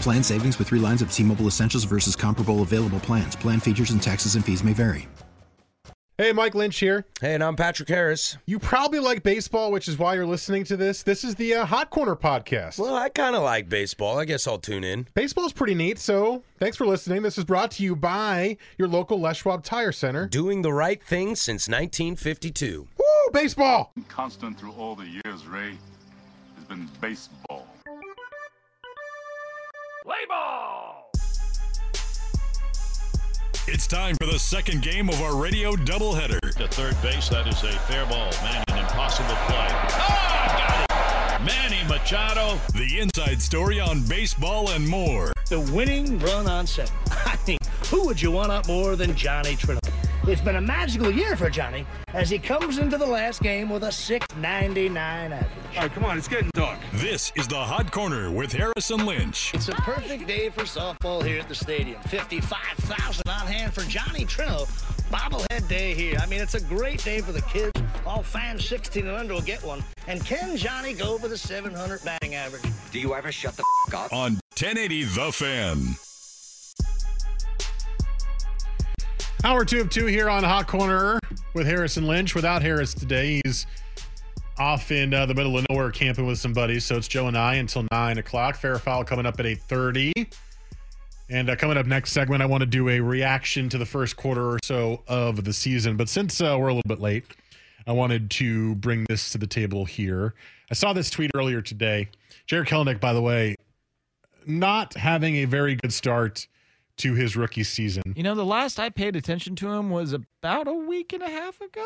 Plan savings with three lines of T Mobile Essentials versus comparable available plans. Plan features and taxes and fees may vary. Hey, Mike Lynch here. Hey, and I'm Patrick Harris. You probably like baseball, which is why you're listening to this. This is the uh, Hot Corner podcast. Well, I kind of like baseball. I guess I'll tune in. Baseball's pretty neat, so thanks for listening. This is brought to you by your local Les Schwab Tire Center. Doing the right thing since 1952. Woo, baseball! Constant through all the years, Ray, has been baseball. Play ball! It's time for the second game of our radio doubleheader. To third base, that is a fair ball. Man, an impossible play. Ah, got it! Manny Machado. The inside story on baseball and more. The winning run on seven. I mean, who would you want up more than Johnny Trinidad? It's been a magical year for Johnny as he comes into the last game with a 699 average. All right, come on, it's getting dark. This is the Hot Corner with Harris and Lynch. It's a perfect day for softball here at the stadium. 55,000 on hand for Johnny Trino. Bobblehead day here. I mean, it's a great day for the kids. All fans 16 and under will get one. And can Johnny go for the 700 batting average? Do you ever shut the f- up? On 1080 The Fan. Hour two of two here on Hot Corner with Harris and Lynch. Without Harris today, he's off in uh, the middle of nowhere camping with some buddies. So it's Joe and I until nine o'clock. Fair foul coming up at eight thirty. And uh, coming up next segment, I want to do a reaction to the first quarter or so of the season. But since uh, we're a little bit late, I wanted to bring this to the table here. I saw this tweet earlier today. Jarred Kelenic, by the way, not having a very good start to his rookie season. You know, the last I paid attention to him was about a week and a half ago?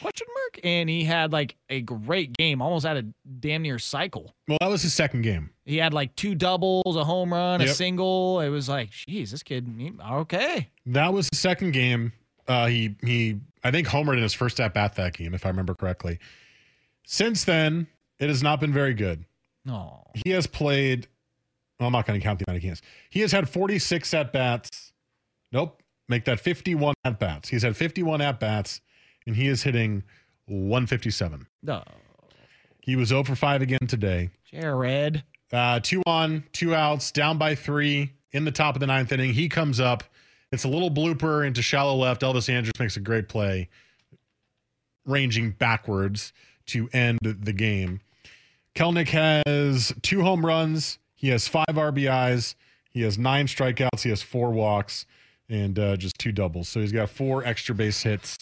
Question mark. And he had like a great game, almost had a damn near cycle. Well, that was his second game. He had like two doubles, a home run, Yep. a single. It was like, geez, this kid, he- okay. That was his second game. Uh, he he I think homered in his first at bat that game, if I remember correctly. Since then, it has not been very good. No. He has played. I'm not going to count the amount of games. He has had 46 at bats. Nope, make that 51 at bats. He's had 51 at bats, and he is hitting 157. No. He was 0 for 5 again today. Jarred. Uh, two on, two outs, down by three in the top of the ninth inning. He comes up. It's a little blooper into shallow left. Elvis Andrus makes a great play, ranging backwards to end the game. Kelenic has two home runs. He has five RBIs. He has nine strikeouts. He has four walks and uh, just two doubles. So he's got four extra base hits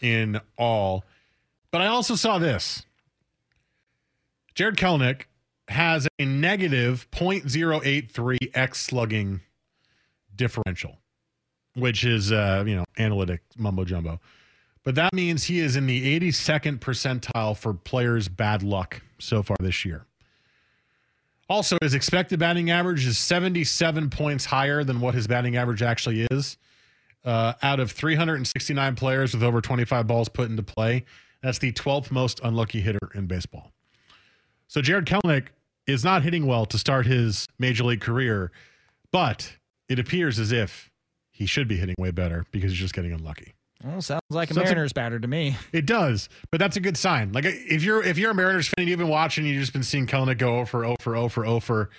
in all. But I also saw this. Jarred Kelenic has a negative 0.083 X slugging differential, which is, uh, you know, analytic mumbo jumbo. But that means he is in the 82nd percentile for players' bad luck so far this year. Also, his expected batting average is 77 points higher than what his batting average actually is. Uh, out of 369 players with over 25 balls put into play, that's the 12th most unlucky hitter in baseball. So Jarred Kelenic is not hitting well to start his major league career, but it appears as if he should be hitting way better because he's just getting unlucky. Well, sounds like a So that's a- Mariners batter to me. It does, but that's a good sign. Like if you're if you're a Mariners fan and you've been watching, you've just been seeing Kelenic go 0 for 0 for 0 for 0 for,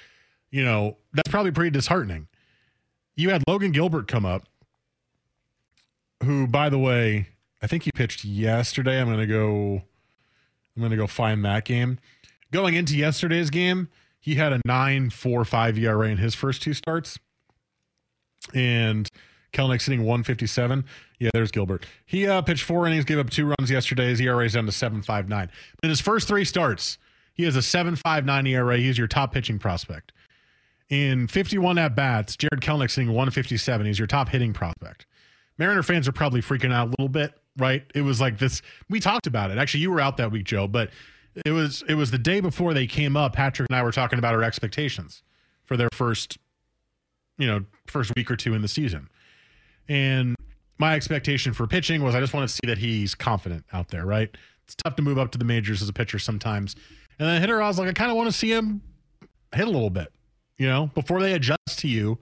you know, that's probably pretty disheartening. You had Logan Gilbert come up, who, by the way, I think he pitched yesterday. I'm gonna go, I'm gonna go find that game. Going into yesterday's game, He had a 9.45 ERA in his first two starts. And Kelenic's sitting 157. Yeah, there's Gilbert. He uh, pitched four innings, gave up two runs yesterday. His ERA is down to 7.59. But in his first three starts, he has a 7.59 ERA. He's your top pitching prospect. In 51 at bats, Jarred Kelenic sitting 157. He's your top hitting prospect. Mariner fans are probably freaking out a little bit, right? It was like this. We talked about it. Actually, you were out that week, Joe, but it was it was the day before they came up. Patrick and I were talking about our expectations for their first, you know, first week or two in the season, and my expectation for pitching was I just want to see that he's confident out there, right? It's tough to move up to the majors as a pitcher sometimes, and then hitter, I was like, I kind of want to see him hit a little bit, you know, before they adjust to you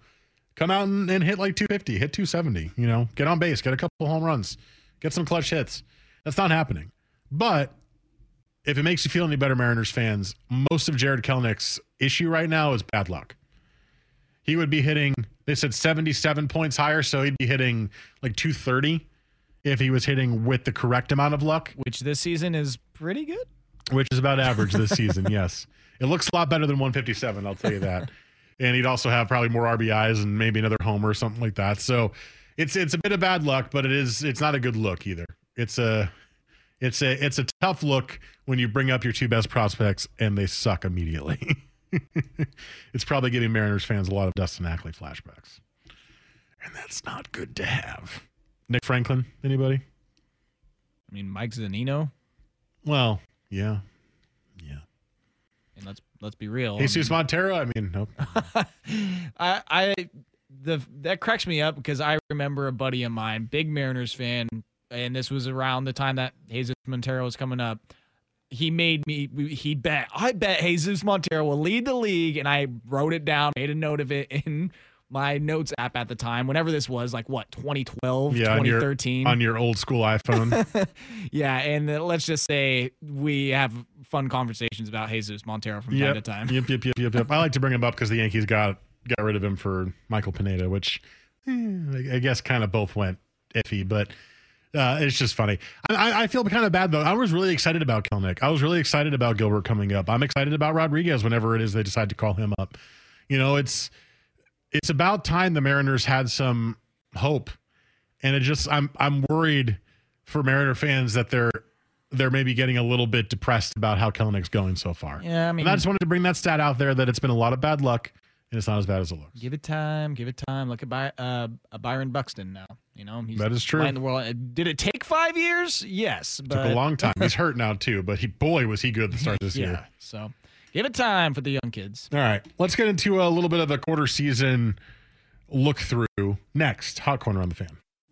come out and, and, hit like 250, hit 270, you know, get on base, get a couple home runs, get some clutch hits. That's not happening. But if it makes you feel any better, Mariners fans, most of Jarred Kelenic's issue right now is bad luck. He would be hitting, they said 77 points higher, so he'd be hitting like 230 if he was hitting with the correct amount of luck. Which this season is pretty good. Which is about average this season, yes. It looks a lot better than 157, I'll tell you that and he'd also have probably more RBIs and maybe another homer or something like that. So it's it's a bit of bad luck, but it is it's not a good look either. It's a it's a it's a tough look when you bring up your two best prospects and they suck immediately. it's probably giving Mariners fans a lot of Dustin Ackley flashbacks, and that's not good to have. Nick Franklin, anybody? I mean, Mike Zunino. Well, yeah, yeah. And let's let's be real. Jesus I mean, Montero. I mean, nope. I I the that cracks me up because I remember a buddy of mine, big Mariners fan, and this was around the time that Jesus Montero was coming up. He made me. He bet. I bet Jesus Montero will lead the league, and I wrote it down, made a note of it in my notes app at the time, whenever this was, like what, 2012, yeah, 2013. On your, on your old school iPhone. yeah. And uh, let's just say we have fun conversations about Jesus Montero from yep, time to time. Yep, yep, yep, yep, yep. I like to bring him up because the Yankees got got rid of him for Michael Pineda, which eh, I guess kind of both went iffy, but uh, it's just funny. I, I, feel kind of bad though. I was really excited about Kelenic. I was really excited about Gilbert coming up. I'm excited about Rodriguez whenever it is they decide to call him up. You know, it's it's about time the Mariners had some hope. And it just I'm I'm worried for Mariner fans that they're they're maybe getting a little bit depressed about how Kelenic's going so far. Yeah, I mean, and I just wanted to bring that stat out there that it's been a lot of bad luck and it's not as bad as it looks. Give it time, give it time. Look at By, uh, Byron Buxton now. You know, he's that is true. In the world, uh, did it take five years? Yes, but... took a long time. he's hurt now too, but he boy was he good to start this yeah, year. So give it time for the young kids. All right, let's get into a little bit of a quarter season look through next. Hot corner on the fan.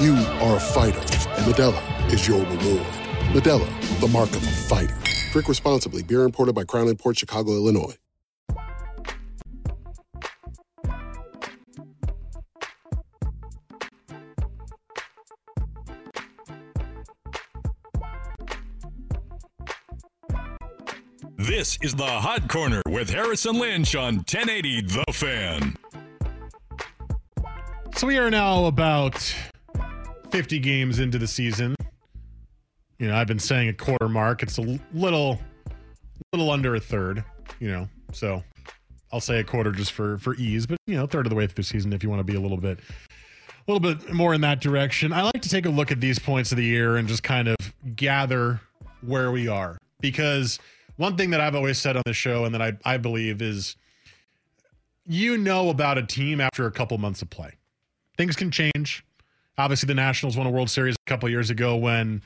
You are a fighter, and Modelo is your reward. Modelo, the mark of a fighter. Drink responsibly. Beer imported by Crown Port Chicago, Illinois. This is the Hot Corner with Harris and Lynch on 1080 The Fan. So we are now about 50 games into the season. You know, I've been saying a quarter mark. It's a little, little under a third. You know, so I'll say a quarter just for for ease. But you know, third of the way through the season if you want to be a little bit, a little bit more in that direction. I like to take a look at these points of the year and just kind of gather where we are because one thing that I've always said on the show and that I I believe is you know about a team after a couple months of play. Things can change. Obviously, the Nationals won a World Series a couple years ago when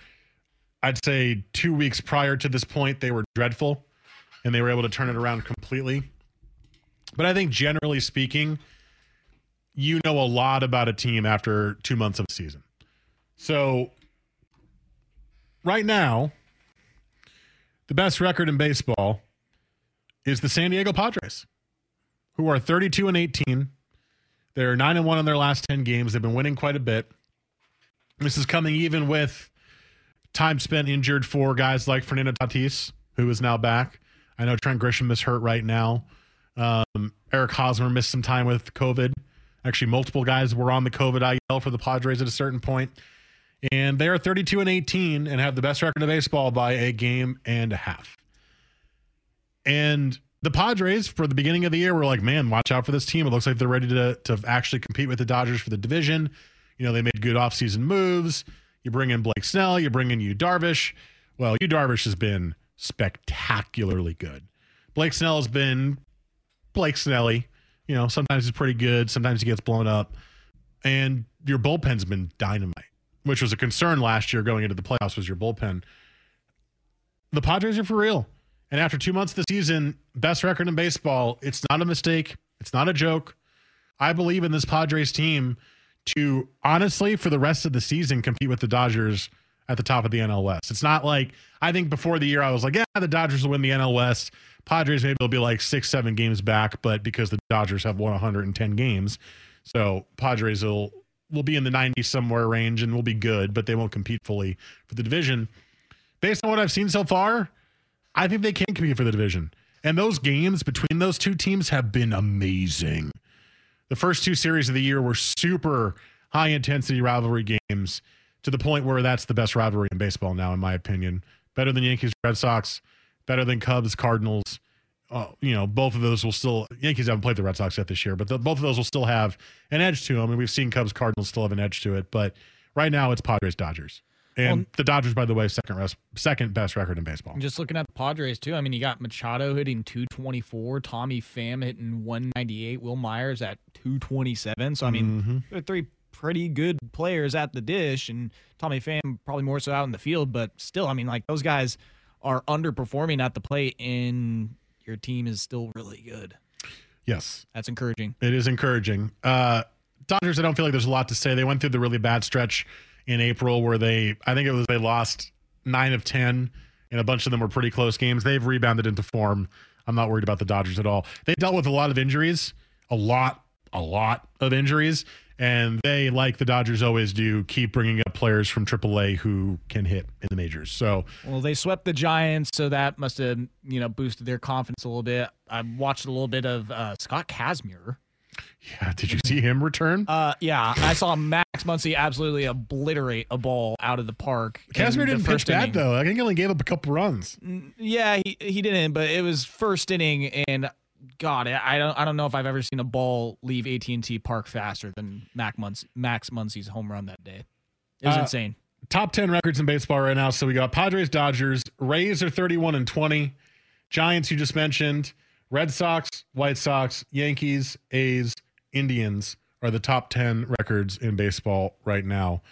I'd say two weeks prior to this point, they were dreadful and they were able to turn it around completely. But I think generally speaking, you know a lot about a team after two months of a season. So right now, the best record in baseball is the San Diego Padres, who are 32 and 18. They're 9 and 1 in their last 10 games. They've been winning quite a bit. This is coming even with time spent injured for guys like Fernando Tatis, who is now back. I know Trent Grisham is hurt right now. Um, Eric Hosmer missed some time with COVID. Actually, multiple guys were on the COVID IL for the Padres at a certain point. And they are 32 and 18 and have the best record in baseball by a game and a half. And the Padres, for the beginning of the year, were like, man, watch out for this team. It looks like they're ready to, to actually compete with the Dodgers for the division. You know, they made good offseason moves. You bring in Blake Snell, you bring in Yu Darvish. Well, Yu Darvish has been spectacularly good. Blake Snell has been Blake Snelly. You know, sometimes he's pretty good, sometimes he gets blown up. And your bullpen's been dynamite, which was a concern last year going into the playoffs was your bullpen. The Padres are for real. And after two months of the season, best record in baseball, it's not a mistake. It's not a joke. I believe in this Padres team to honestly, for the rest of the season, compete with the Dodgers at the top of the NL West. It's not like I think before the year I was like, yeah, the Dodgers will win the NL West. Padres maybe will be like six, seven games back, but because the Dodgers have won 110 games, so Padres will will be in the 90s somewhere range and will be good, but they won't compete fully for the division. Based on what I've seen so far, I think they can compete for the division. And those games between those two teams have been amazing. The first two series of the year were super high intensity rivalry games to the point where that's the best rivalry in baseball now, in my opinion. Better than Yankees, Red Sox, better than Cubs, Cardinals. Uh, you know, both of those will still, Yankees haven't played the Red Sox yet this year, but the, both of those will still have an edge to them. And we've seen Cubs, Cardinals still have an edge to it. But right now it's Padres, Dodgers. And Well- the Dodgers, by the way, second rest, second best record in baseball. Just looking at the Padres too. I mean, you got Machado hitting 224, Tommy Pham hitting 198, Wil Myers at 227. So I mean, Mhm. they're three pretty good players at the dish, and Tommy Pham probably more so out in the field. But still, I mean, like those guys are underperforming at the plate, and your team is still really good. Yes. That's encouraging. It is encouraging. Uh, Dodgers, I don't feel like there's a lot to say. They went through the really bad stretch in April where they, I think it was they lost nine of 10, and a bunch of them were pretty close games. They've rebounded into form. I'm not worried about the Dodgers at all. They dealt with a lot of injuries, a lot, a lot of injuries. And they, like the Dodgers always do, keep bringing up players from AAA who can hit in the majors. So Well, they swept the Giants, so that must have you know boosted their confidence a little bit. I watched a little bit of uh, Scott Kazmir. Yeah, did you see him return? Uh, yeah, I saw Max Muncy absolutely obliterate a ball out of the park. Kazmir didn't pitch bad, inning. though. I think he only gave up a couple runs. Yeah, he, he didn't, but it was first inning, and God, I don't I don't know if I've ever seen a ball leave AT and T Park faster than Mac Muncy, Max Muncy's home run that day. It was Uh, insane. top 10 records in baseball right now. So we got Padres, Dodgers, Rays are 31 and 20, Giants, you just mentioned, Red Sox, White Sox, Yankees, A's, Indians are the top 10 records in baseball right now.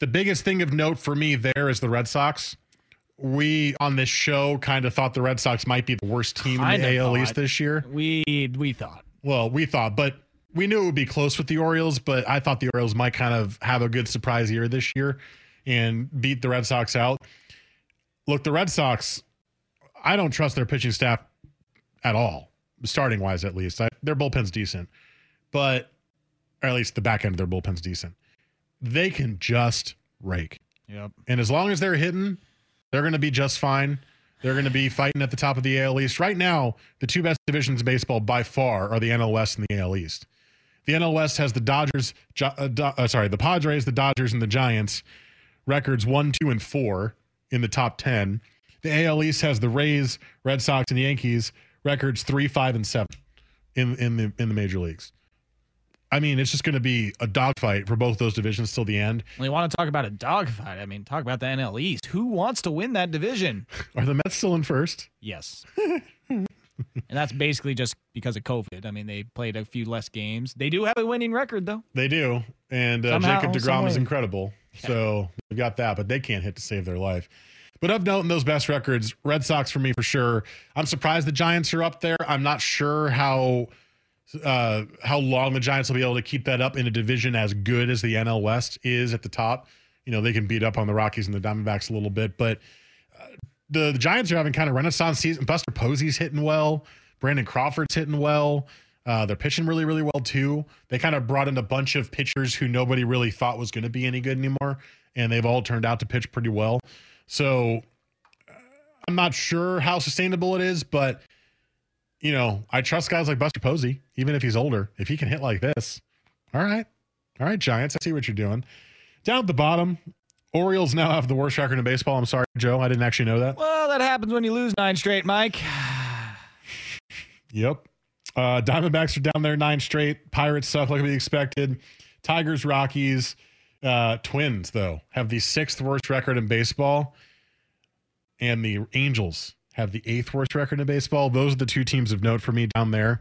The biggest thing of note for me there is the Red Sox. We on this show kind of thought the Red Sox might be the worst team in the AL East this year. We we thought. Well, we thought, but we knew it would be close with the Orioles, but I thought the Orioles might kind of have a good surprise year this year and beat the Red Sox out. Look, the Red Sox, I don't trust their pitching staff at all, starting wise at least. I, their bullpen's decent, but or at least the back end of their bullpen's decent. They can just rake. Yep. And as long as they're hitting, they're going to be just fine. They're going to be fighting at the top of the AL East. Right now, the two best divisions in baseball by far are the NL West and the AL East. The NL West has the Dodgers, uh, Do- uh, sorry, the Padres, the Dodgers, and the Giants. Records one, two, and four in the top 10. The AL East has the Rays, Red Sox, and Yankees. Records three, five, and seven in, in, the, in the major leagues. I mean, it's just going to be a dogfight for both those divisions till the end. Well, you want to talk about a dogfight? I mean, talk about the NL East. Who wants to win that division? Are the Mets still in first? Yes. and that's basically just because of COVID. I mean, they played a few less games. They do have a winning record, though. They do. And uh, Somehow, Jacob DeGrom is incredible. So they've got that, but they can't hit to save their life. But of note in those best records, Red Sox for me for sure. I'm surprised the Giants are up there. I'm not sure how uh, how long the Giants will be able to keep that up in a division as good as the NL West is at the top. You know, they can beat up on the Rockies and the Diamondbacks a little bit, but uh, the, the Giants are having kind of renaissance season. Buster Posey's hitting well. Brandon Crawford's hitting well. Uh, they're pitching really, really well too. They kind of brought in a bunch of pitchers who nobody really thought was going to be any good anymore, and they've all turned out to pitch pretty well. So uh, I'm not sure how sustainable it is, but you know, I trust guys like Buster Posey, even if he's older. If he can hit like this, all right, all right, Giants. I see what you're doing. Down at the bottom, Orioles now have the worst record in baseball. I'm sorry, Joe. I didn't actually know that. Well, that happens when you lose nine straight, Mike. Yep. Uh, Diamondbacks are down there nine straight. Pirates suck like we expected. Tigers, Rockies, uh, Twins though have the sixth worst record in baseball, and the Angels have the eighth worst record in baseball. Those are the two teams of note for me down there.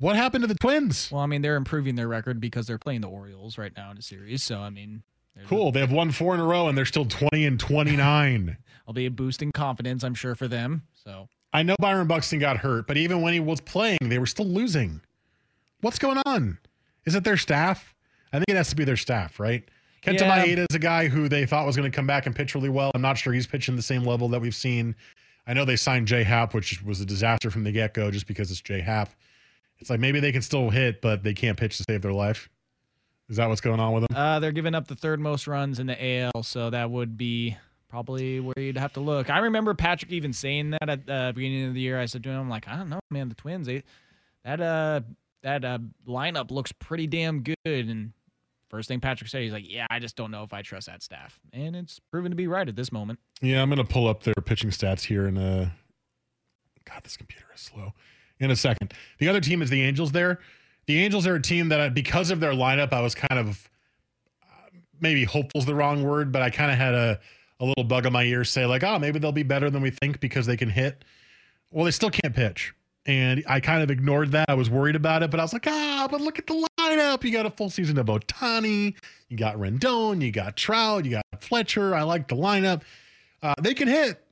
What happened to the Twins? Well, I mean, they're improving their record because they're playing the Orioles right now in a series. So, I mean, Cool. They have won four in a row, and they're still twenty and twenty nine. I'll be a boost in confidence, I'm sure, for them. So, I know Byron Buxton got hurt, but even when he was playing, they were still losing. What's going on? Is it their staff? I think it has to be their staff, right? Kenta Yeah. Maeda is a guy who they thought was going to come back and pitch really well. I'm not sure he's pitching the same level that we've seen. I know they signed Jay Happ, which was a disaster from the get go just because it's Jay Happ. It's like maybe they can still hit, but they can't pitch to save their life. Is that what's going on with them? uh, they're giving up the third most runs in the AL. So, that would be probably where you'd have to look. I remember Patrick even saying that at the beginning of the year. I said to him, I'm like, I don't know, man, the Twins, they, that, uh, that uh, lineup looks pretty damn good. And first thing Patrick said, he's like, Yeah, I just don't know if I trust that staff. And it's proven to be right at this moment. Yeah, I'm to pull up their pitching stats here in a. God, this computer is slow. In a second. The other team is the Angels there. The Angels are a team that, I, because of their lineup, I was kind of uh, maybe hopeful is the wrong word, but I kind of had a, a little bug on my ear say, like, oh, maybe they'll be better than we think because they can hit. Well, they still can't pitch. And I kind of ignored that. I was worried about it, but I was like, ah, but look at the lineup. You got a full season of Ohtani. You got Rendon. You got Trout. You got Fletcher. I like the lineup. Uh, they can hit.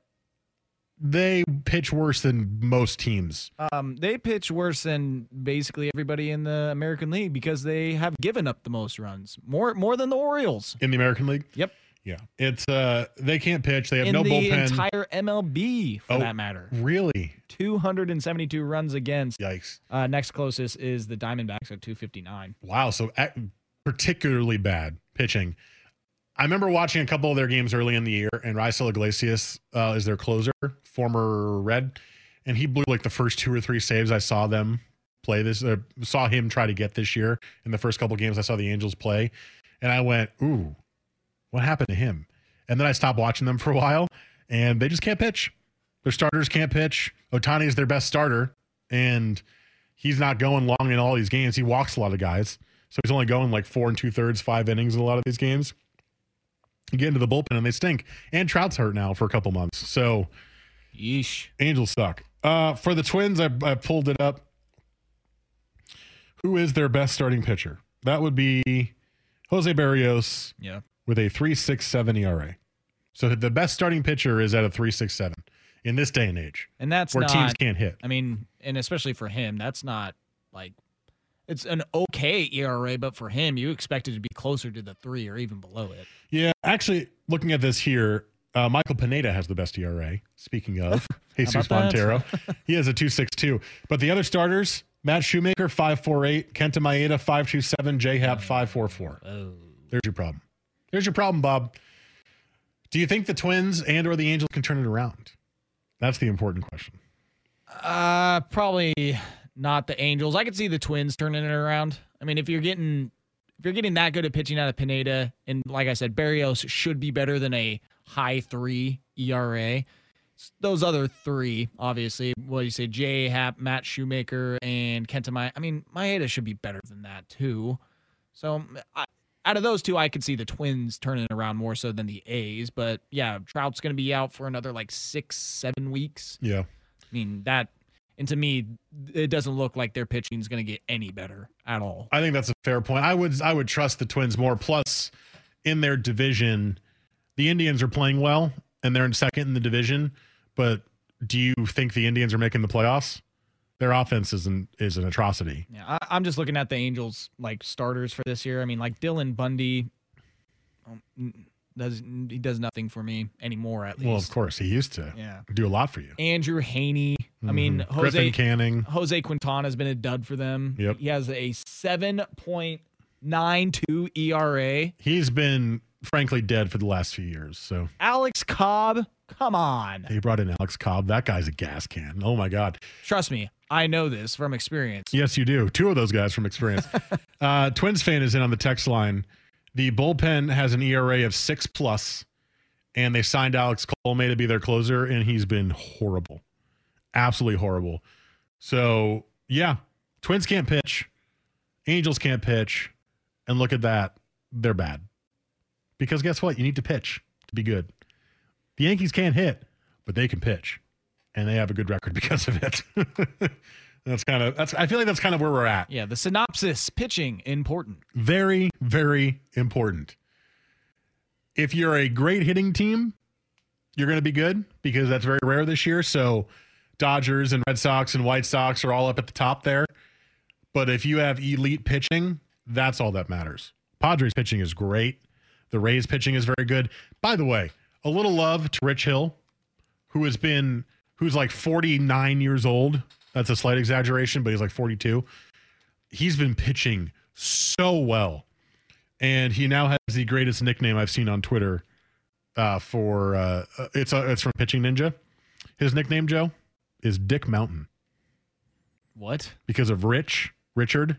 They pitch worse than most teams. Um, they pitch worse than basically everybody in the American League because they have given up the most runs, more more than the Orioles. in the American League. Yep. Yeah, it's uh they can't pitch. They have in no the bullpen. entire MLB, for Oh, that matter. Really? 272 runs against. Yikes! Uh, next closest is the Diamondbacks at 259. Wow. So uh, particularly bad pitching. I remember watching a couple of their games early in the year, and Raisel Iglesias uh, is their closer, former Red, and he blew like the first two or three saves I saw them play this. Uh, saw him try to get this year in the first couple of games I saw the Angels play, and I went, "Ooh, what happened to him?" And then I stopped watching them for a while, and they just can't pitch. Their starters can't pitch. Ohtani is their best starter, and he's not going long in all these games. He walks a lot of guys, so he's only going like four and two thirds, five innings in a lot of these games. You get into the bullpen and they stink. And Trout's hurt now for a couple months, so Yeesh. Angels suck. Uh, for the Twins, I, I pulled it up. Who is their best starting pitcher? That would be Jose Berrios Yeah. With a 3.67 ERA. So the best starting pitcher is at a 3.67 in this day and age, And that's where not, teams can't hit. I mean, and especially for him, that's not like it's an okay ERA, but for him, you expect it to be closer to the three or even below it. Yeah, actually, looking at this here, uh, Michael Pineda has the best ERA. Speaking of Jesus? Montero, he has a two six two. But the other starters: Matt Shoemaker five four eight, Kenta Maeda five two seven, J Happ five four four. Oh. There's your problem. There's your problem, Bob. Do you think the Twins and or the Angels can turn it around? That's the important question. Uh, probably not the Angels. I could see the Twins turning it around. I mean, if you're getting if you're getting that good at pitching out of Pineda, and like I said, Berrios should be better than a high three ERA. Those other three, obviously, what do you say, Jay Happ, Matt Shoemaker, and Kenta Maeda. I mean, Maeda should be better than that too. So I, out of those two, I could see the Twins turning around more so than the A's. But yeah, Trout's going to be out for another like six, seven weeks. Yeah. I mean that, and to me, it doesn't look like their pitching is going to get any better at all. I think that's a fair point. I would I would trust the Twins more. Plus, in their division, the Indians are playing well, and they're in second in the division. But do you think the Indians are making the playoffs? Their offense is an is an atrocity. Yeah, I, I'm just looking at the Angels like starters for this year. I mean, like Dylan Bundy, um, does he does nothing for me anymore at least. Well, of course, he used to Yeah. do a lot for you. Andrew Heaney. I mean, Mhm. Jose Griffin Canning. Jose Quintana has been a dud for them. Yep. He has a 7.92 ERA. He's been frankly dead for the last few years. So Alex Cobb, come on. they brought in Alex Cobb. That guy's a gas can. Oh my god. Trust me, I know this from experience. Yes, you do. Two of those guys from experience. uh, Twins fan is in on the text line. The bullpen has an ERA of six plus, and they signed Alex Colomé to be their closer, and he's been horrible, absolutely horrible. So yeah, Twins can't pitch, Angels can't pitch, and look at that, they're bad. Because guess what? You need to pitch to be good. The Yankees can't hit, but they can pitch, and they have a good record because of it. that's kind of that's. I feel like that's kind of where we're at. Yeah, the synopsis pitching important. Very, very important. If you're a great hitting team, you're going to be good because that's very rare this year. So, Dodgers and Red Sox and White Sox are all up at the top there. But if you have elite pitching, that's all that matters. Padres pitching is great. The Rays pitching is very good. By the way, a little love to Rich Hill, who has been who's like 49 years old. That's a slight exaggeration, but he's like 42. He's been pitching so well. And he now has the greatest nickname I've seen on Twitter uh, for uh, uh, it's uh, it's from Pitching Ninja. His nickname, Joe, is Dick Mountain What? because of Rich, Richard,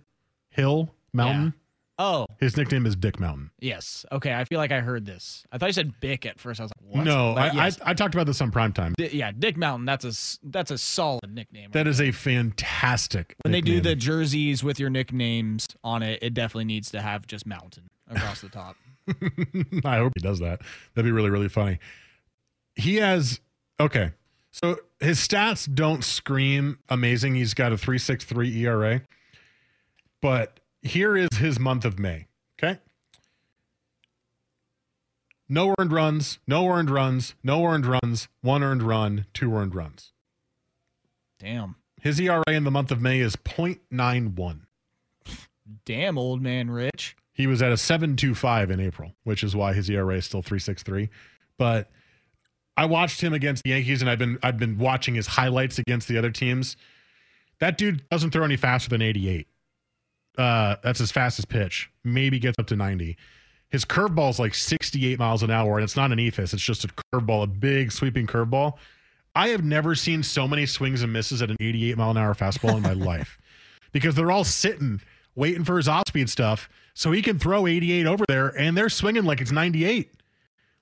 Hill, Mountain. Oh, His nickname is Dick Mountain. yes. Okay, I feel like I heard this. I thought you said Bick at first. I was like, what? No, I, yes. I I talked about this on primetime. Di- yeah, Dick Mountain. That's a that's a solid nickname. That is a fantastic. when they do the jerseys with your nicknames on it, it definitely needs to have just Mountain across the top. I hope he does that. That'd be really, really funny. He has okay. So his stats don't scream amazing. He's got a 3.63 ERA. But here is his month of May. Okay. No earned runs, no earned runs, no earned runs, one earned run, two earned runs. Damn. His ERA in the month of May is 0.91. Damn, old man Rich. He was at a 7.25 in April, which is why his ERA is still 3.63. But I watched him against the Yankees, and I've been I've been watching his highlights against the other teams. That dude doesn't throw any faster than 88. Uh, that's his fastest pitch. Maybe gets up to 90. His curveball is like 68 miles an hour, and it's not an eephus. It's just a curveball, a big sweeping curveball. I have never seen so many swings and misses at an 88 mile an hour fastball in my life because they're all sitting waiting for his off speed stuff so he can throw 88 over there, and they're swinging like it's 98.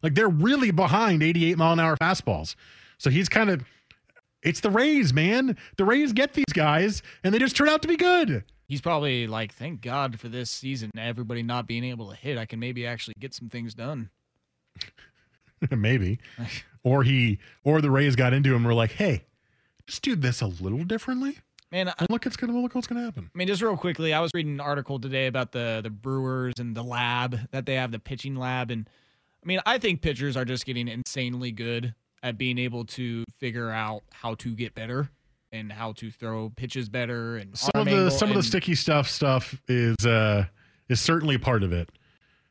Like they're really behind 88 mile an hour fastballs. So he's kind of, it's the Rays, man. The Rays get these guys, and they just turn out to be good. He's probably like, thank God for this season. Everybody not being able to hit. I can maybe actually get some things done. Maybe. Or he, or the Rays got into him. and Were like, hey, just do this a little differently. Man, I, look, it's gonna look what's gonna happen. I mean, just real quickly, I was reading an article today about the the Brewers and the lab that they have, the pitching lab, and I mean, I think pitchers are just getting insanely good at being able to figure out how to get better and how to throw pitches better and some of the some of the sticky stuff stuff is uh is certainly part of it.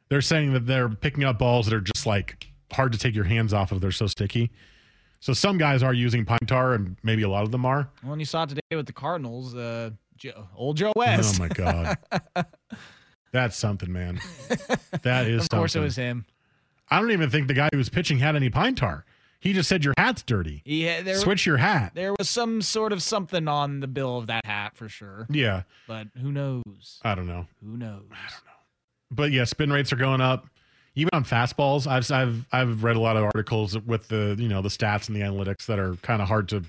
They're saying that they're picking up balls that are just like hard to take your hands off of. They're so sticky. So some guys are using pine tar, and maybe a lot of them are. Well, and you saw it today with the Cardinals, uh, Joe, old Joe West. Oh my god, that's something, man. That is something. of course, it was him. I don't even think the guy who was pitching had any pine tar. He just said your hat's dirty. Had, there, Switch your hat. There was some sort of something on the bill of that hat for sure. Yeah. But who knows? I don't know. Who knows? I don't know. But yeah, spin rates are going up. Even on fastballs, I've I've I've read a lot of articles with the you know the stats and the analytics that are kind of hard to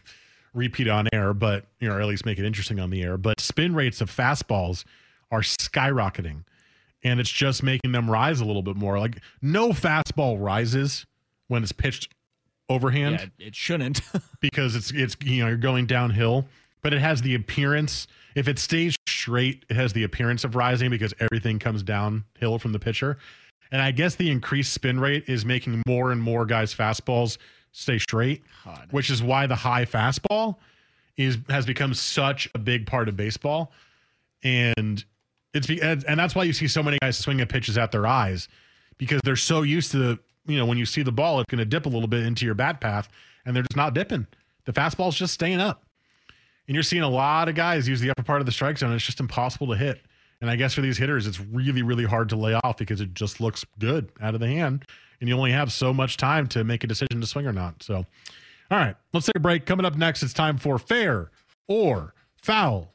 repeat on air, but you know or at least make it interesting on the air. But spin rates of fastballs are skyrocketing, and it's just making them rise a little bit more. Like no fastball rises when it's pitched overhand Yeah, it shouldn't. because it's it's you know you're going downhill, but it has the appearance. If it stays straight, it has the appearance of rising because everything comes downhill from the pitcher. And I guess the increased spin rate is making more and more guys' fastballs stay straight, which is why the high fastball is has become such a big part of baseball. And it's be, and and that's why you see so many guys swinging pitches at their eyes because they're so used to you know when you see the ball it's going to dip a little bit into your bat path and they're just not dipping. The fastball's just staying up. And you're seeing a lot of guys use the upper part of the strike zone. It's just impossible to hit. And I guess for these hitters, it's really, really hard to lay off because it just looks good out of the hand. And you only have so much time to make a decision to swing or not. So, all right, let's take a break. Coming up next, it's time for fair or foul.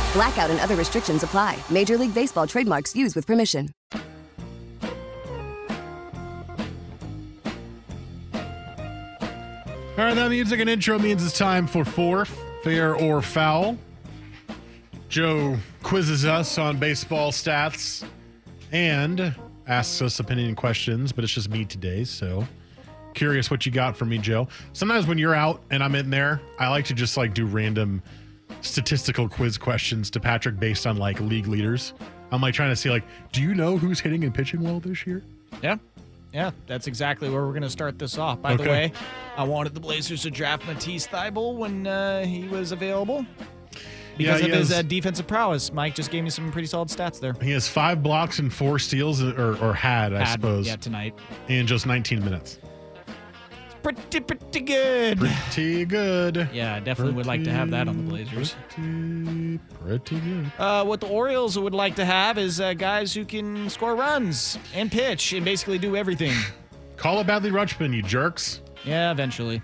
Blackout and other restrictions apply. Major League Baseball trademarks used with permission. All right, that music and intro means it's time for fourth, fair or foul. Joe quizzes us on baseball stats and asks us opinion questions, but it's just me today, so curious what you got for me, Joe. Sometimes when you're out and I'm in there, I like to just like do random statistical quiz questions to Patrick based on like league leaders. I'm like trying to see like, do you know who's hitting and pitching well this year? Yeah. Yeah, that's exactly where we're going to start this off. By the way, I wanted the Blazers to draft Matisse Thybulle when uh, he was available because Yeah, of his has- uh, defensive prowess. Mike just gave me some pretty solid stats there. He has five blocks and four steals, or, or had, I suppose, yeah, tonight. in just 19 minutes. Pretty, pretty good. Pretty good. Yeah, I definitely would like to have that on the Blazers. Pretty, pretty good. Uh, what the Orioles would like to have is uh, guys who can score runs and pitch and basically do everything. Call it Badly Rutschman, you jerks. Yeah, eventually.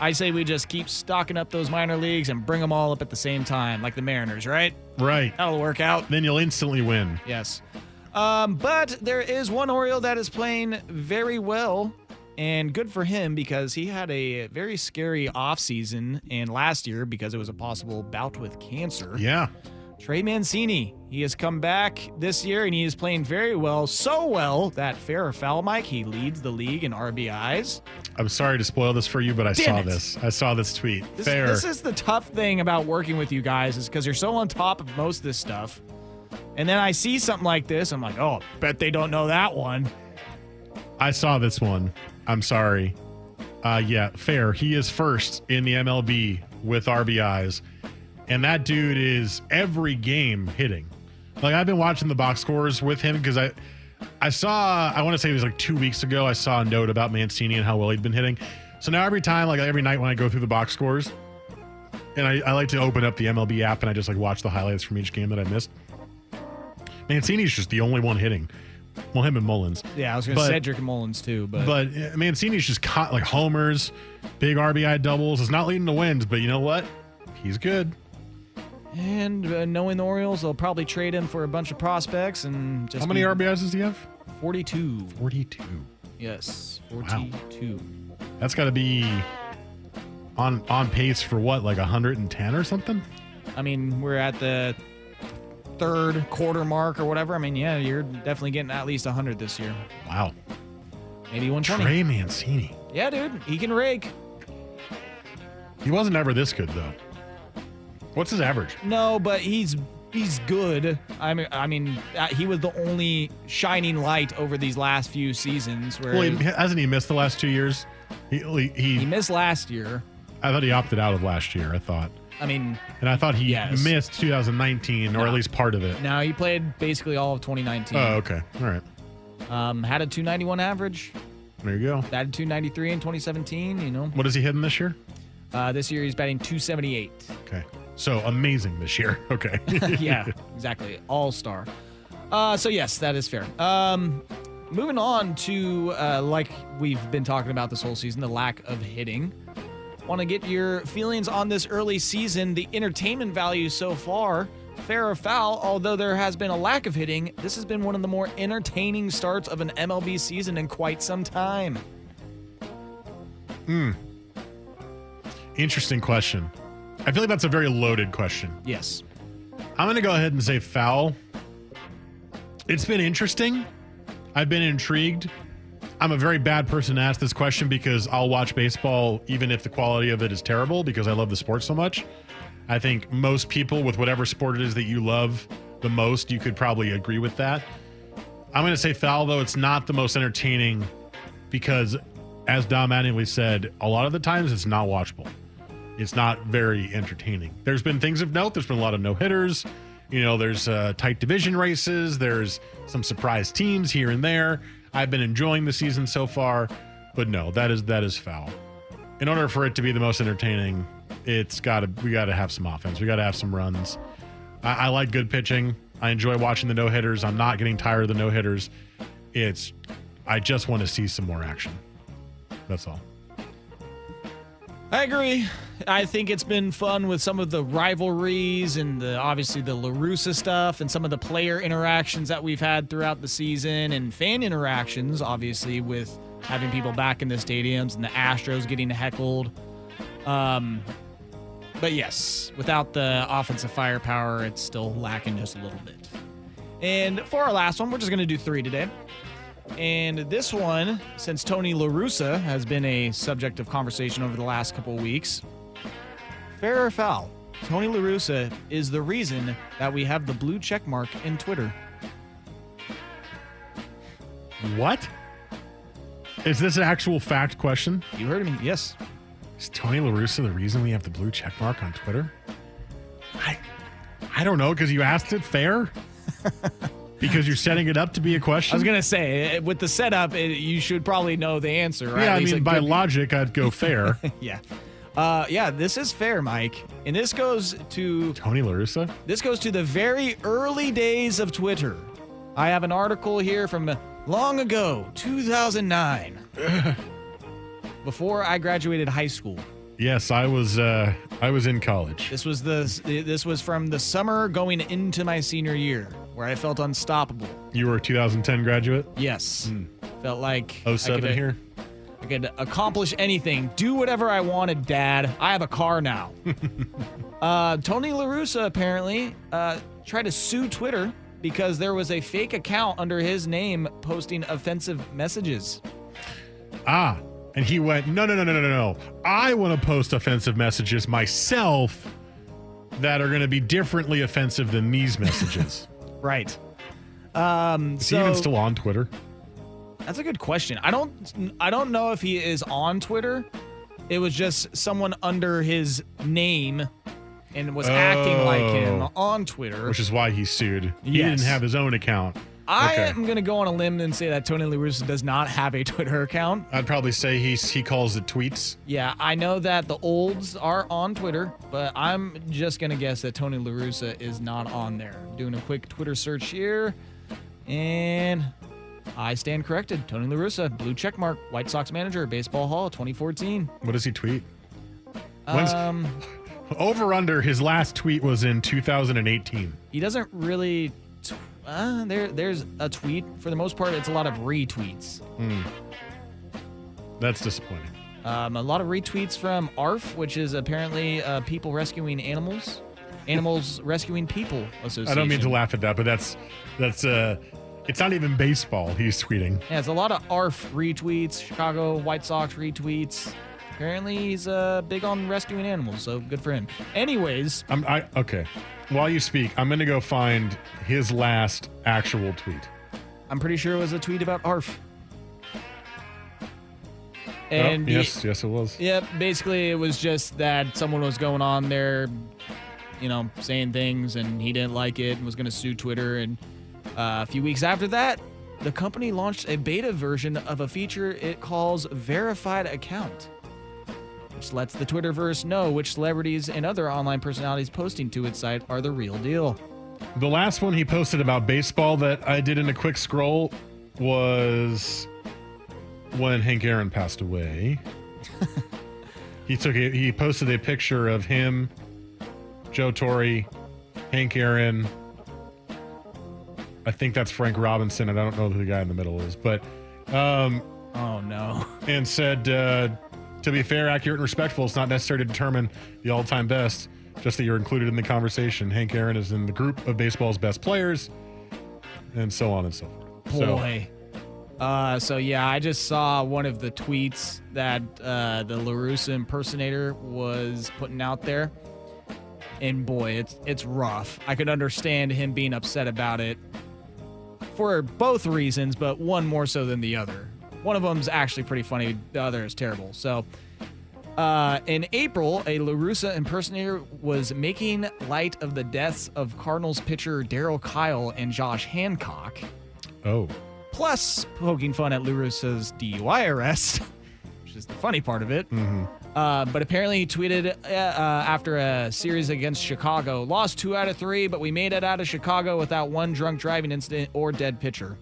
I say we just keep stocking up those minor leagues and bring them all up at the same time, like the Mariners, right? Right. That'll work out. Then you'll instantly win. Yes. Um, but there is one Oriole that is playing very well, and good for him because he had a very scary offseason and last year because it was a possible bout with cancer. Yeah. Trey Mancini, he has come back this year and he is playing very well, so well that fair or foul, Mike, he leads the league in RBIs. I'm sorry to spoil this for you, but I Damn saw it. this. I saw this tweet. This, Fair. this is the tough thing about working with you guys is because you're so on top of most of this stuff. And then I see something like this, I'm like, oh, bet they don't know that one. I saw this one. I'm sorry. Uh, yeah, fair. He is first in the MLB with RBIs, and that dude is every game hitting. Like I've been watching the box scores with him because I, I saw. I want to say it was like two weeks ago. I saw a note about Mancini and how well he'd been hitting. So now every time, like every night when I go through the box scores, and I, I like to open up the MLB app and I just like watch the highlights from each game that I missed. Mancini's just the only one hitting. Well, him and Mullins. Yeah, I was going to say Cedric and Mullins too, but, But uh, Mancini's just caught like homers, big RBI doubles. Is not leading the wins, but you know what? He's good. and uh, knowing the Orioles, they'll probably trade him for a bunch of prospects and just How many RBIs does he have? 42. 42. Yes, Wow. 42. That's got to be on on pace for what, like 110 or something? I mean, we're at the third quarter mark or whatever. I mean, yeah, you're definitely getting at least 100 this year. Wow. Maybe 120. Trey Mancini. Yeah, dude, he can rake. He wasn't ever this good though. What's his average? No, but he's he's good. I mean, I mean, uh, he was the only shining light over these last few seasons. Where Well, he, hasn't he missed the last two years? He he, he missed last year. I thought he opted out of last year. I thought, I mean, and I thought he Yes. missed 2019 or No. at least part of it. now he played basically all of 2019. Oh, okay. All right. Um, had a 291 average. There you go. Batted 293 in 2017. You know, What is he hitting this year? uh, this year he's batting 278. Okay. So amazing this year. Okay. yeah, exactly. All star. Uh, so yes, that is fair. Um, moving on to uh, like we've been talking about this whole season, the lack of hitting. Want to get your feelings on this early season, the entertainment value so far. Fair or foul, although there has been a lack of hitting, this has been one of the more entertaining starts of an MLB season in quite some time. Hmm. Interesting question. I feel like that's a very loaded question. Yes. I'm going to go ahead and say foul. It's been interesting. I've been intrigued. I'm a very bad person to ask this question because I'll watch baseball even if the quality of it is terrible because I love the sport so much. I think most people with whatever sport it is that you love the most, you could probably agree with that. I'm going to say foul though. It's not the most entertaining because, as Don Mattingly said, a lot of the times it's not watchable. It's not very entertaining. There's been things of note. There's been a lot of no hitters. You know, there's uh, tight division races. There's some surprise teams here and there. I've been enjoying the season so far, but no, that is that is foul. In order for it to be the most entertaining, it's got to we got to have some offense. We got to have some runs. I, I like good pitching. I enjoy watching the no hitters. I'm not getting tired of the no hitters. It's I just want to see some more action. That's all. I agree. I think it's been fun with some of the rivalries and the obviously the LaRussa stuff and some of the player interactions that we've had throughout the season and fan interactions, obviously, with having people back in the stadiums and the Astros getting heckled. Um, but yes, without the offensive firepower, it's still lacking just a little bit. And for our last one, we're just going to do three today. And this one, since Tony LaRussa has been a subject of conversation over the last couple of weeks, fair or foul, Tony LaRussa is the reason that we have the blue check mark in Twitter. What? Is this an actual fact question? You heard me. Yes. Is Tony LaRussa the reason we have the blue check mark on Twitter? I I don't know, because you asked it fair? because you're setting it up to be a question? I was going to say, eh, with the setup, it, you should probably know the answer, right? yeah, I mean, by logic, I'd go fair. yeah. Uh, yeah, this is fair, Mike. And this goes to Tony LaRussa? This goes to the very early days of Twitter. I have an article here from long ago, 2009, before I graduated high school. Yes, I was uh I was in college. This was the this was from the summer going into my senior year, where I felt unstoppable. You were a 2010 graduate? Yes, felt like I 07 could- here? I could accomplish anything, do whatever I wanted, Dad. I have a car now. uh, Tony LaRussa apparently uh, tried to sue Twitter because there was a fake account under his name posting offensive messages. Ah, and he went, no, no, no, no, no, no, no. I want to post offensive messages myself that are going to be differently offensive than these messages. Right. Um, Is so he even still on Twitter? that's a good question. I don't I don't know if he is on Twitter. It was just someone under his name and was acting like him Oh. on Twitter. Which is why he sued. He Yes. didn't have his own account. I Okay. am going to go on a limb and say that Tony La Russa does not have a Twitter account. I'd probably say he's he calls it tweets. Yeah, I know that the olds are on Twitter, but I'm just going to guess that Tony La Russa is not on there. Doing a quick Twitter search here, and I stand corrected. Tony La Russa, blue check mark, White Sox manager, Baseball Hall 2014. What does he tweet? When's- Um, Over under his last tweet was in 2018. he doesn't really. Uh, there, there's a tweet. For the most part, it's a lot of retweets. Hmm. That's disappointing. Um, a lot of retweets from ARF, which is apparently uh, people rescuing animals, animals rescuing people association. I don't mean to laugh at that, but that's that's uh it's not even baseball he's tweeting. Yeah, it's a lot of ARF retweets, Chicago White Sox retweets. Apparently, he's uh, big on rescuing animals, so good for him. Anyways, I'm I okay. While you speak, I'm gonna go find his last actual tweet. I'm pretty sure it was a tweet about ARF. And oh, yes, yes, it was. Yep. Basically, it was just that someone was going on there, you know, saying things, and he didn't like it and was going to sue Twitter. And uh, a few weeks after that, the company launched a beta version of a feature it calls Verified Account, which lets the Twitterverse know which celebrities and other online personalities posting to its site are the real deal. The last one he posted about baseball that I did in a quick scroll was when Hank Aaron passed away. he took a, he posted a picture of him, Joe Torre, Hank Aaron. I think that's Frank Robinson. and I don't know who the guy in the middle is, but um, oh no, and said uh, to be fair, accurate, and respectful, it's not necessary to determine the all-time best. Just that you're included in the conversation. Hank Aaron is in the group of baseball's best players, and so on and so forth. So- Boy. Uh, so yeah, I just saw one of the tweets that uh, the La Russa impersonator was putting out there, and boy, it's it's rough. I could understand him being upset about it for both reasons, but one more so than the other. One of them's actually pretty funny. The other is terrible. So. Uh, in April, a La Russa impersonator was making light of the deaths of Cardinals pitcher Darryl Kile and Josh Hancock oh, plus poking fun at La Russa's DUI arrest, which is the funny part of it. Mm-hmm. Uh, but apparently, he tweeted uh, uh, after a series against Chicago, lost two out of three, but we made it out of Chicago without one drunk driving incident or dead pitcher.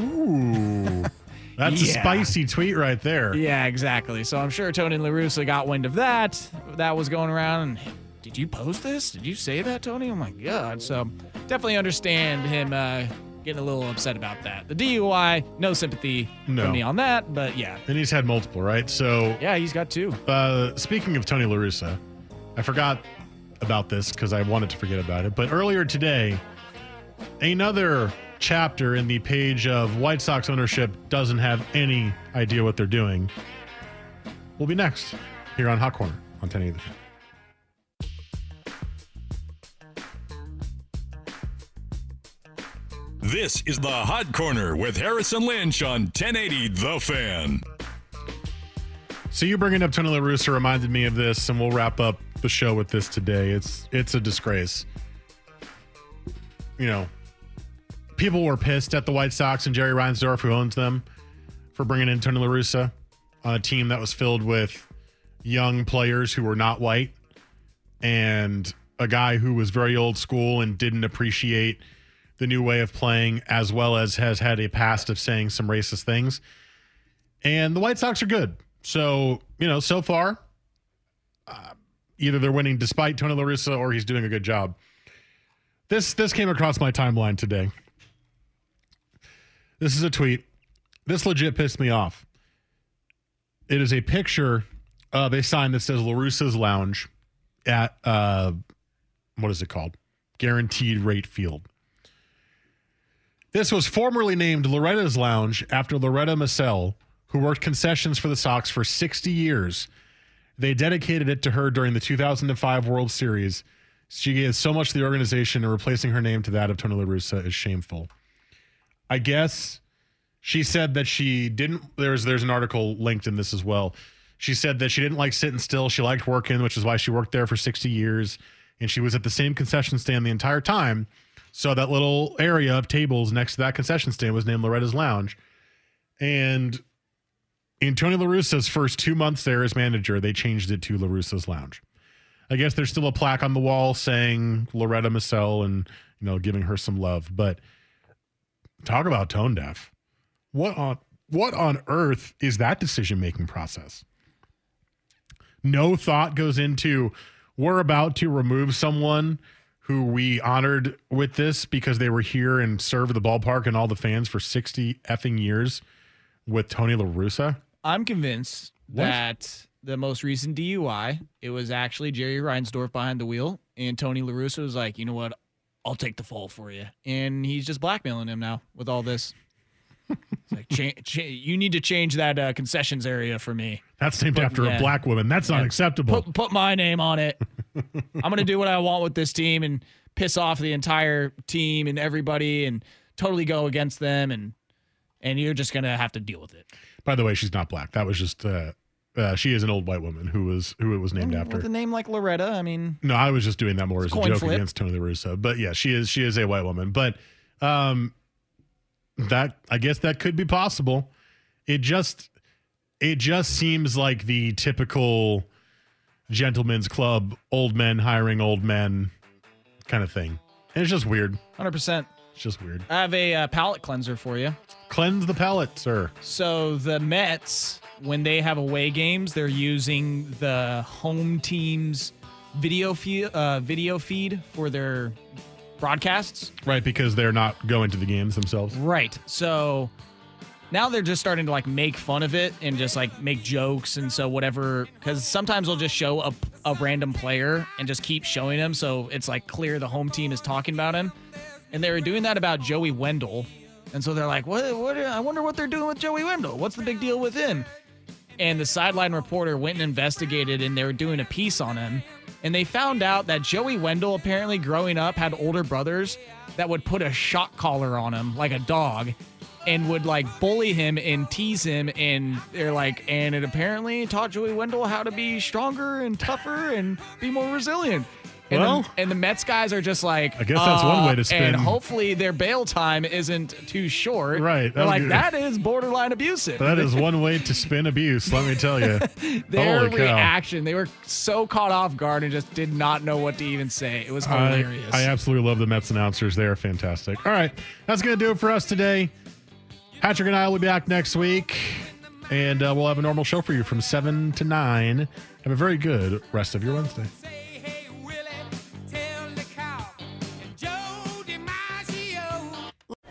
Ooh, that's a spicy tweet right there. Yeah, exactly. So I'm sure Tony La Russa got wind of that. That was going around. And did you post this? Did you say that, Tony? Oh my God. So definitely understand him uh, getting a little upset about that. The DUI, no sympathy No. from me on that, but yeah. And he's had multiple, right? So Yeah, he's got two. Uh, speaking of Tony LaRussa, I forgot about this because I wanted to forget about it. But earlier today, another chapter in the page of White Sox ownership doesn't have any idea what they're doing We'll be next here on Hot Corner on 1080 The Fan. This is the Hot Corner with Harris and Lynch on 1080 The Fan. So you bringing up Tony La Russa reminded me of this, and we'll wrap up the show with this today. It's it's a disgrace. You know, people were pissed at the White Sox and Jerry Reinsdorf, who owns them, for bringing in Tony La Russa on a team that was filled with young players who were not white, and a guy who was very old school and didn't appreciate the new way of playing, as well as has had a past of saying some racist things. And the White Sox are good. So, you know, so far, uh, either they're winning despite Tony La Russa or he's doing a good job. This this came across my timeline today. This is a tweet. This legit pissed me off. It is a picture of a sign that says LaRussa's Lounge at uh what is it called? Guaranteed Rate Field. This was formerly named Loretta's Lounge after Loretta Massell, who worked concessions for the Sox for 60 years. They dedicated it to her during the 2005 World Series. She gave so much to the organization, and replacing her name to that of Tony La Russa is shameful. I guess she said that she didn't. There's there's an article linked in this as well. She said that she didn't like sitting still. She liked working, which is why she worked there for 60 years, and she was at the same concession stand the entire time. So that little area of tables next to that concession stand was named Loretta's Lounge. And in Tony La Russa's first two months there as manager, they changed it to La Russa's Lounge. I guess there's still a plaque on the wall saying Loretta Massell and you know giving her some love, but talk about tone deaf. What on what on earth is that decision making process? No thought goes into we're about to remove someone who we honored with this because they were here and served the ballpark and all the fans for 60 effing years with Tony La Russa. I'm convinced What? that the most recent DUI, it was actually Jerry Reinsdorf behind the wheel, and Tony La Russa was like, you know what, I'll take the fall for you, and he's just blackmailing him now with all this. It's like, cha- cha- you need to change that uh, concessions area for me. That's named But, after yeah. a black woman. That's not Yeah. acceptable. Put put my name on it. I'm gonna do what I want with this team and piss off the entire team and everybody and totally go against them and and you're just gonna have to deal with it. By the way, she's not black. That was just uh, uh, she is an old white woman who was who it was named after. With a name like Loretta, I mean, No, I was just doing that more as a joke flip. against Tony La Russa. But yeah, she is she is a white woman. But um that I guess that could be possible. It just it just seems like the typical gentleman's club, old men hiring old men kind of thing. And it's just weird. hundred percent. It's just weird. I have a uh, palate cleanser for you. Cleanse the palate, sir. So the Mets, when they have away games, they're using the home team's video feed, uh, video feed for their broadcasts. Right, because they're not going to the games themselves. Right. So now they're just starting to like make fun of it and just like make jokes and so whatever because sometimes they'll just show a, a random player and just keep showing him so it's like clear the home team is talking about him and they were doing that about Joey Wendle. And so they're like what, what i wonder what they're doing with Joey Wendle. What's the big deal with him? And the sideline reporter went and investigated and they were doing a piece on him. And they found out that Joey Wendle apparently growing up had older brothers that would put a shock collar on him like a dog and would like bully him and tease him. And they're like and it apparently taught Joey Wendle how to be stronger and tougher and be more resilient and, Well- the, and the Mets guys are just like, I guess that's one way to uh, spin- And hopefully their bail time isn't too short. Right, They're like, that is borderline abusive. That is one way to spin abuse, let me tell you. their Holy cow. reaction. They were so caught off guard and just did not know what to even say. It was I, hilarious. I absolutely love the Mets announcers. They are fantastic. All right. That's going to do it for us today. Patrick and I will be back next week, and uh, we'll have a normal show for you from 7 to 9. Have a very good rest of your Wednesday.